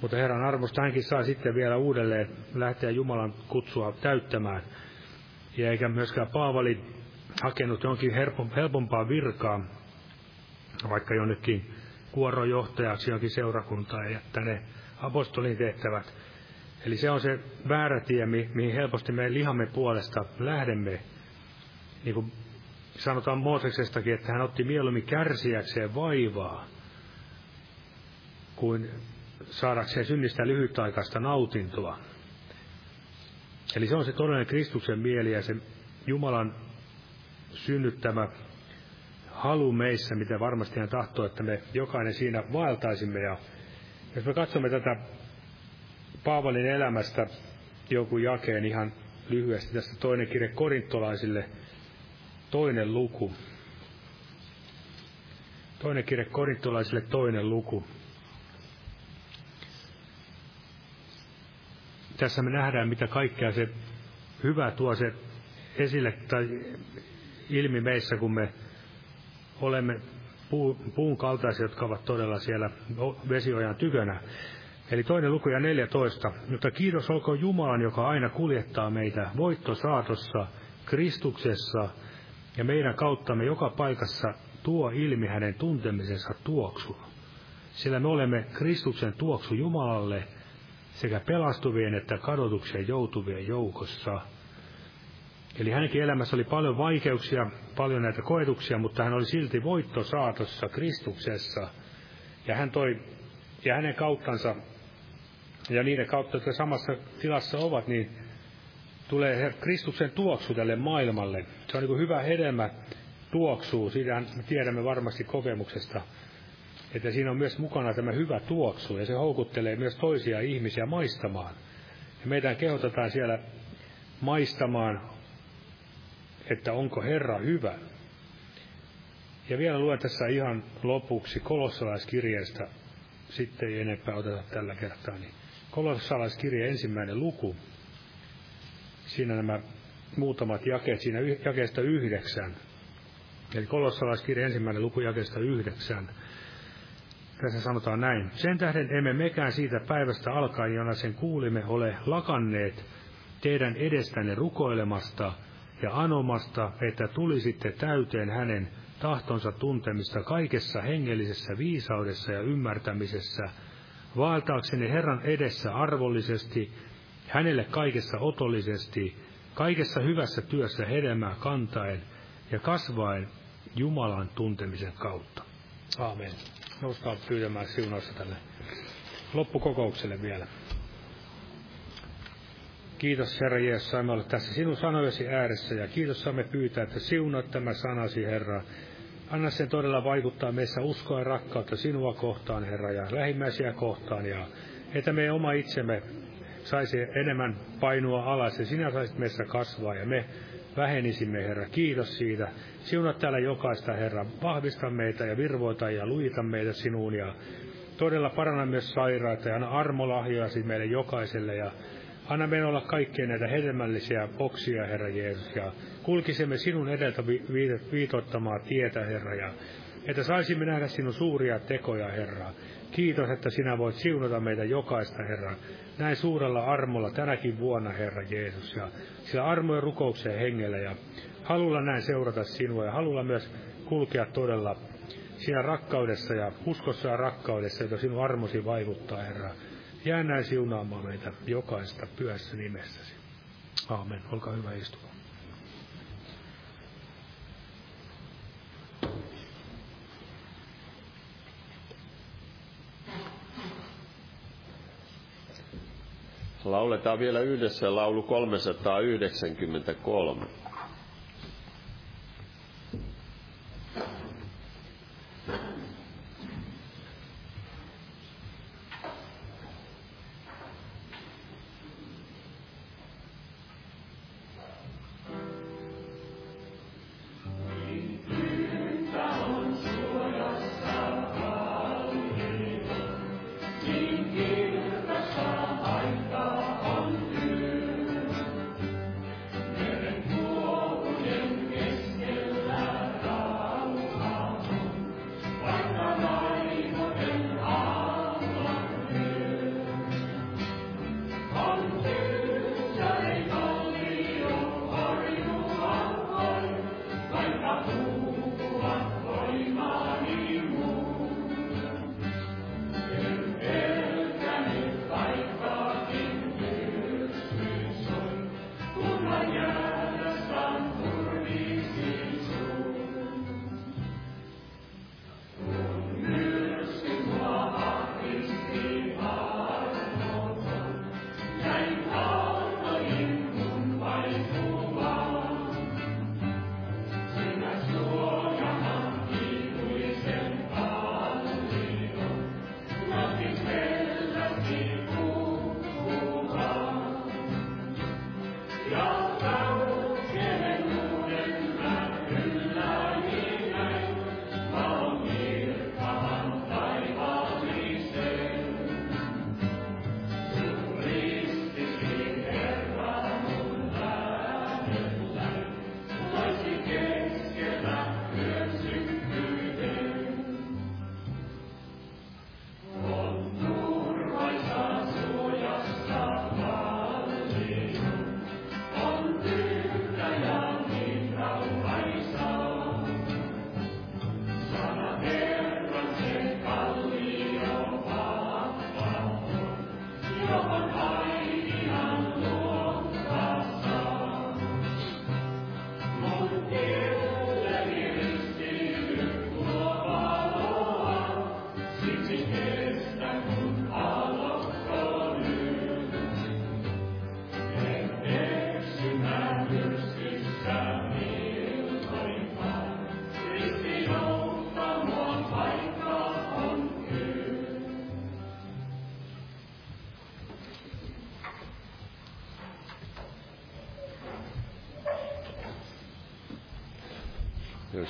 Mutta Herran armosta hänkin saa sitten vielä uudelleen lähteä Jumalan kutsua täyttämään. Ja eikä myöskään Paavali hakenut jonkin helpompaa virkaa, vaikka jonnekin kuorojohtajaksi jonkin seurakuntaan ja jättää ne apostolin tehtävät. Eli se on se väärä tie, mihin helposti me lihamme puolesta lähdemme. Niin kuin sanotaan Mooseksestakin, että hän otti mieluummin kärsiäkseen vaivaa, kuin saadakseen synnistä lyhytaikaista nautintoa. Eli se on se todellinen Kristuksen mieli ja se Jumalan synnyttämä halu meissä, mitä varmasti hän tahtoo, että me jokainen siinä vaeltaisimme. Ja jos me katsomme tätä Paavalin elämästä jonkun jakeen ihan lyhyesti tästä toinen kirje korintolaisille, toinen luku. Toinen kirje korintolaisille, toinen luku. Tässä me nähdään, mitä kaikkea se hyvä tuo se esille tai ilmi meissä, kun me olemme puun kaltaisia, jotka ovat todella siellä vesiojan tykönä. Eli toinen luku ja 14. Mutta kiitos olkoon Jumalan, joka aina kuljettaa meitä voittosaatossa, Kristuksessa ja meidän kauttamme joka paikassa tuo ilmi hänen tuntemisensa tuoksun. Sillä me olemme Kristuksen tuoksu Jumalalle sekä pelastuvien että kadotukseen joutuvien joukossa. Eli hänenkin elämässä oli paljon vaikeuksia, paljon näitä koetuksia, mutta hän oli silti voittosaatossa Kristuksessa. Ja hän toi, ja hänen kauttansa ja niiden kautta, jotka samassa tilassa ovat, niin tulee Kristuksen tuoksu tälle maailmalle. Se on niin hyvä hedelmä tuoksuu, siitä me tiedämme varmasti kokemuksesta, että siinä on myös mukana tämä hyvä tuoksu, ja se houkuttelee myös toisia ihmisiä maistamaan. Ja meidän kehotetaan siellä maistamaan, että onko Herra hyvä. Ja vielä luen tässä ihan lopuksi kolossalaiskirjeestä, sitten ei enempää oteta tällä kertaa, niin kolossalaiskirja ensimmäinen luku. Siinä nämä muutamat jakeet, siinä jakeesta yhdeksän. Eli kolossalaiskirja ensimmäinen luku jakeesta yhdeksän. Tässä sanotaan näin. Sen tähden emme mekään siitä päivästä alkaen, jona sen kuulimme, ole lakanneet teidän edestänne rukoilemasta ja anomasta, että tulisitte täyteen hänen tahtonsa tuntemista kaikessa hengellisessä viisaudessa ja ymmärtämisessä – vaeltaakseni Herran edessä arvollisesti, hänelle kaikessa otollisesti, kaikessa hyvässä työssä hedelmää kantaen ja kasvaen Jumalan tuntemisen kautta. Aamen. Nouskaa pyydämään siunausta tälle loppukokoukselle vielä. Kiitos Herra Jeesus, saimme olla tässä sinun sanojesi ääressä ja kiitos saamme pyytää, että siunat tämä sanasi Herra Anna sen todella vaikuttaa meissä uskoa ja rakkautta sinua kohtaan, Herra, ja lähimmäisiä kohtaan, ja että me oma itsemme saisi enemmän painua alas, ja sinä saisit meissä kasvaa, ja me vähenisimme, Herra. Kiitos siitä. Siunaa täällä jokaista, Herra. Vahvista meitä ja virvoita ja luita meitä sinuun ja todella paranna myös sairaita ja anna armolahjoasi meille jokaiselle ja Anna meidän olla kaikkien näitä hedelmällisiä oksia, Herra Jeesus, ja kulkisimme sinun edeltä viitottamaa tietä, Herra, ja että saisimme nähdä sinun suuria tekoja, Herra. Kiitos, että sinä voit siunata meitä jokaista, Herra, näin suurella armolla tänäkin vuonna, Herra Jeesus, ja sillä armojen rukoukseen hengellä, ja halulla näin seurata sinua, ja halulla myös kulkea todella siinä rakkaudessa ja uskossa ja rakkaudessa, jota sinun armosi vaikuttaa, Herra. Jää näin siunaamaan meitä jokaista pyössä nimessäsi. Aamen. Olkaa hyvä istua. Lauletaan vielä yhdessä laulu 393.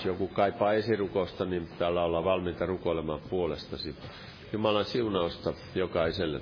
joku kaipaa esirukosta, niin täällä ollaan valmiita rukoilemaan puolestasi. Jumalan siunausta jokaiselle.